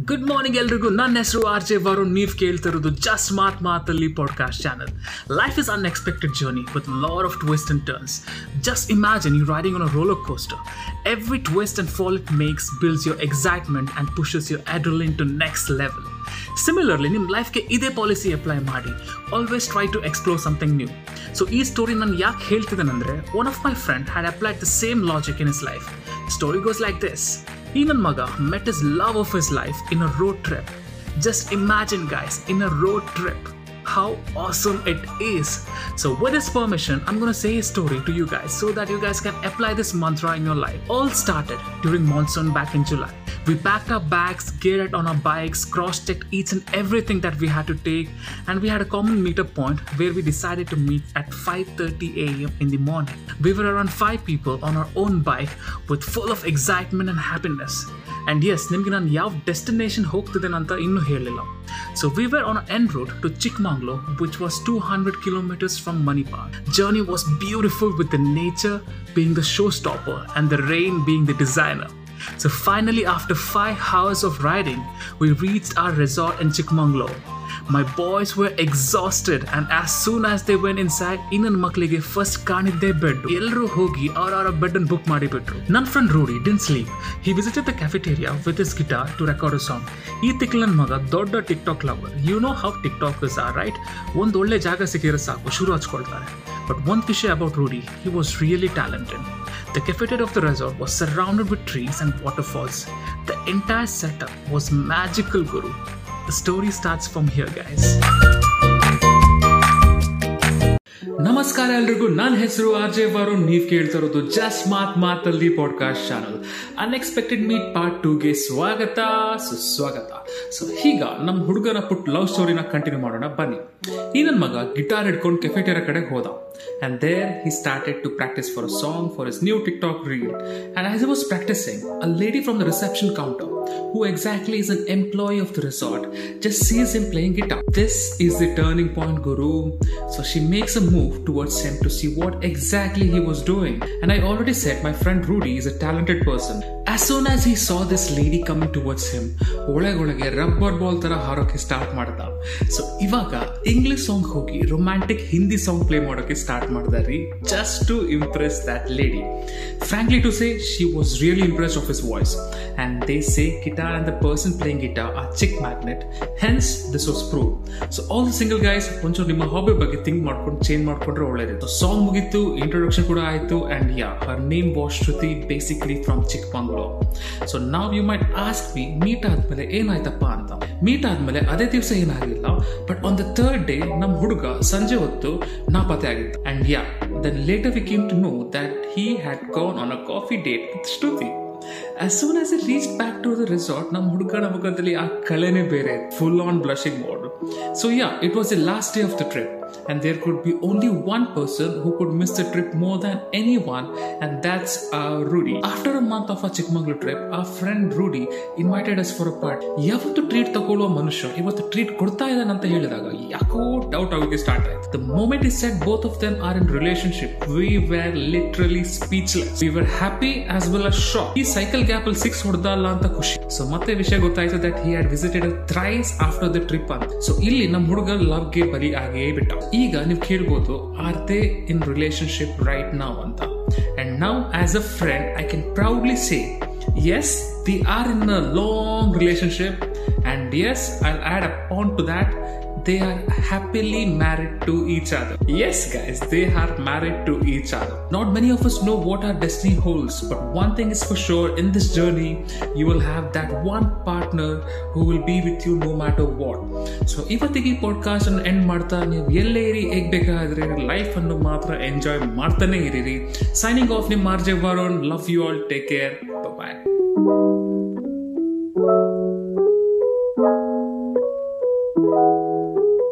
Good morning ಎಲ್ರಿಗೂ. ನನ್ನ ಹೆಸರು ಆರ್ ಜೆ ವರುಣ್. ನೀವು ಕೇಳ್ತಿರೋದು ಜಸ್ಟ್ ಮಾತ್ ಮಾತಲ್ಲಿ podcast channel life is unexpected journey with lot of twist and turns just imagine you riding on a roller coaster every twist and fall it makes builds your excitement and pushes your adrenaline to next level similarly ನಿಮ್ಮ ಲೈಫ್ಗೆ ಇದೇ policy apply ಮಾಡಿ. Always try to explore something new so ಈ story ನಾನು ಯಾಕೆ ಹೇಳ್ತಿದ್ದೇನೆಂದರೆ one of my friend had applied the same logic in his life story goes like this Hinan Maga met his love of his life in a road trip. Just imagine, guys, in a road trip. How awesome it is! So, with his permission, I'm gonna say his story to you guys so that you guys can apply this mantra in your life. All started during monsoon back in July. We packed our bags, geared on our bikes, cross checked each and everything that we had to take, and we had a common meetup point where we decided to meet at 5:30 a.m. in the morning. We were around five people on our own bike with full of excitement and happiness. And yes ನಿಮಗೆ ನಾನು ಯಾವ destination ಹೋಗ್ತಿದ್ದೇನೆ ಅಂತ ಇನ್ನೂ ಹೇಳಲಿಲ್ಲ so we were on end road to Chikmagalur which was two hundred kilometers from Manipal journey was beautiful with the nature being the show stopper and the rain being the designer So finally, after five hours of riding, we reached our resort in Chikmagalur. My boys were exhausted, and as soon as they went inside, ಇನ್ನೊಂದು ಮಕ್ಕಳಿಗೆ first ಕಾಣಿದ್ದೇ bed ಎಲ್ಲರೂ ಹೋಗಿ ಅವರವರ bed ಅನ್ನು book ಮಾಡಿಬಿಟ್ರು ನನ್ನ friend ರೂಡಿ ಡಿನ್ sleep he visited the cafeteria with his guitar to record a song ಈ ತಿಕ್ಲ ನನ್ನ ಮಗ ದೊಡ್ಡ TikTok lover you know how TikTok is are right ಒಂದು ಒಳ್ಳೆ ಜಾಗ ಸಿಕ್ಕಿದ್ರೆ ಸಾಕು ಶುರು ಹಚ್ಕೊಳ್ತಾರೆ ಬಟ್ ಒಂದು ವಿಷಯ about Rudy he was really talented The cafeteria of the resort was surrounded with trees and waterfalls. The entire setup was magical, Guru. The story starts from here, guys. ನಮಸ್ಕಾರ ಎಲ್ರಿಗೂ. ನನ್ನ ಹೆಸರು ಆರ್ ಜೆ ವರುಣ್ ನೀವು ಕೇಳ್ತಾ ಇರೋದು just ಮಾತ್ ಮಾತಲ್ಲಿ podcast channel unexpected meet part ಟೂಗೆ ಸ್ವಾಗತ. ಸುಸ್ವಾಗತ. ಸೊ ಈಗ ನಮ್ಮ ಹುಡುಗನ ಪುಟ್ ಲವ್ ಸ್ಟೋರಿನ ಕಂಟಿನ್ಯೂ ಮಾಡೋಣ. ಬನ್ನಿ. ಈ ನನ್ನ ಮಗ ಗಿಟಾರ್ ಹಿಡ್ಕೊಂಡು ಕೆಫೆಟೇರಿಯಾ ಕಡೆ ಹೋದ. and there he started to practice for a song for his new TikTok reel. And as he was practicing, a lady from the reception counter, who exactly is an employee of the resort, just sees him playing guitar. This is the turning point, Guru. So she makes a move towards him to see what exactly he was doing. And I already said my friend Rudy is a talented person. As soon as he saw this lady coming towards him, ಒಳಗೊಳಗೆ rubber ball ತರ ಹಾರೋಕೆ start ಮಾಡ್ದ so ಇವಾಗ English song ಹೋಗಿ romantic Hindi song play ಮಾಡೋಕೆ start ಮಾಡಿದಾರಿ just to impress that lady frankly to say she was really impress of his voice and they say guitar and the person playing guitar a chick magnet hence this was prove so all single guys ಒಂಚೂರು ನಿಮ್ಮ hobby ಬಗ್ಗೆ think ಮಾಡ್ಕೊಂಡು change ಮಾಡ್ಕೊಂಡ್ರೆ ಒಳ್ಳೇದಿತ್ತು. Song ಮುಗೀತು introduction ಕೂಡ ಆಯಿತು and ya her name was Shruti basically from Chikmagalur so now you might ask me meet ಆದ್ಮೇಲೆ ಏನಾಯ್ತಪ್ಪ ಅಂತ? ಮೀಟ್ ಆದ್ಮೇಲೆ ಅದೇ ದಿವಸ ಏನಾಗಿಲ್ಲ but on the third day ನಮ್ಮ ಹುಡುಗ ಸಂಜೆ ಹೊತ್ತು ನಾಪತ್ತೆ ಆಗಿತ್ತು. And ya then later we came to know that he had gone on a coffee date with Shruti as soon as it reached back to the resort ನಮ್ಮ ಹುಡುಗನ ಮುಖದಲ್ಲಿ ಆ ಕಳೆನೇ ಬೇರೆ full on blushing mode so ya it was the last day of the trip and there could be only one person who could miss the trip more than anyone, and that's uh, Rudy. After a month of our Chikmagalur trip, our friend Rudy invited us for a party. ಯಾವತ್ತು treat ತಗೊಳ್ಳುವ ಮನುಷ್ಯ ಇವತ್ತು treat ಕೊಡ್ತಾ ಇದ್ದಾನೆ ಅಂತ ಹೇಳಿದಾಗ ಯಾಕೋ doubt ಅವರಿಗೆ ಸ್ಟಾರ್ಟ್ ಆಯ್ತು. The moment is set both of them are in relationship we were literally speechless we were happy as well as shock ಈ ಸೈಕಲ್ ಗ್ಯಾಪ್ ಅಲ್ಲಿ ಸಿಕ್ಸ್ ಹೊಡೆದಲ್ಲ ಅಂತ ಖುಷಿ. ಸೊ ಮತ್ತೆ ವಿಷಯ ಗೊತ್ತಾಯ್ತು that he had visited thrice after the trip ಅಂತ so ಇಲ್ಲಿ ನಮ್ಮ ಹುಡುಗ ಲವ್ಗೆ ಬಲಿ ಆಗೇ ಬಿಟ್ಟ. ಈಗ ನೀವು ಕೇಳ್ಬೋದು are they in relationship right ನಾವ್ ಅಂತ and now as a friend I can proudly say yes they are in a long relationship and yes i'll add a point to that they are happily married to each other yes guys they are married to each other not many of us know what our destiny holds but one thing is for sure in this journey you will have that one partner who will be with you no matter what so ಇವತ್ತಿಗೆ ಈ podcast ಅನ್ನು end ಮಾಡ್ತಾ ನೀವು ಎಲ್ಲೇ ಇರಿ ಹೇಗೆ ಬೇಕಾದ್ರೆ life ಅನ್ನು ಮಾತ್ರ ಎಂಜಾಯ್ ಮಾಡ್ತಾನೆ ಇರಿ ಸೈನಿಂಗ್ ಆಫ್ ನಿಮ್ಮ R J Varun love you all take care bye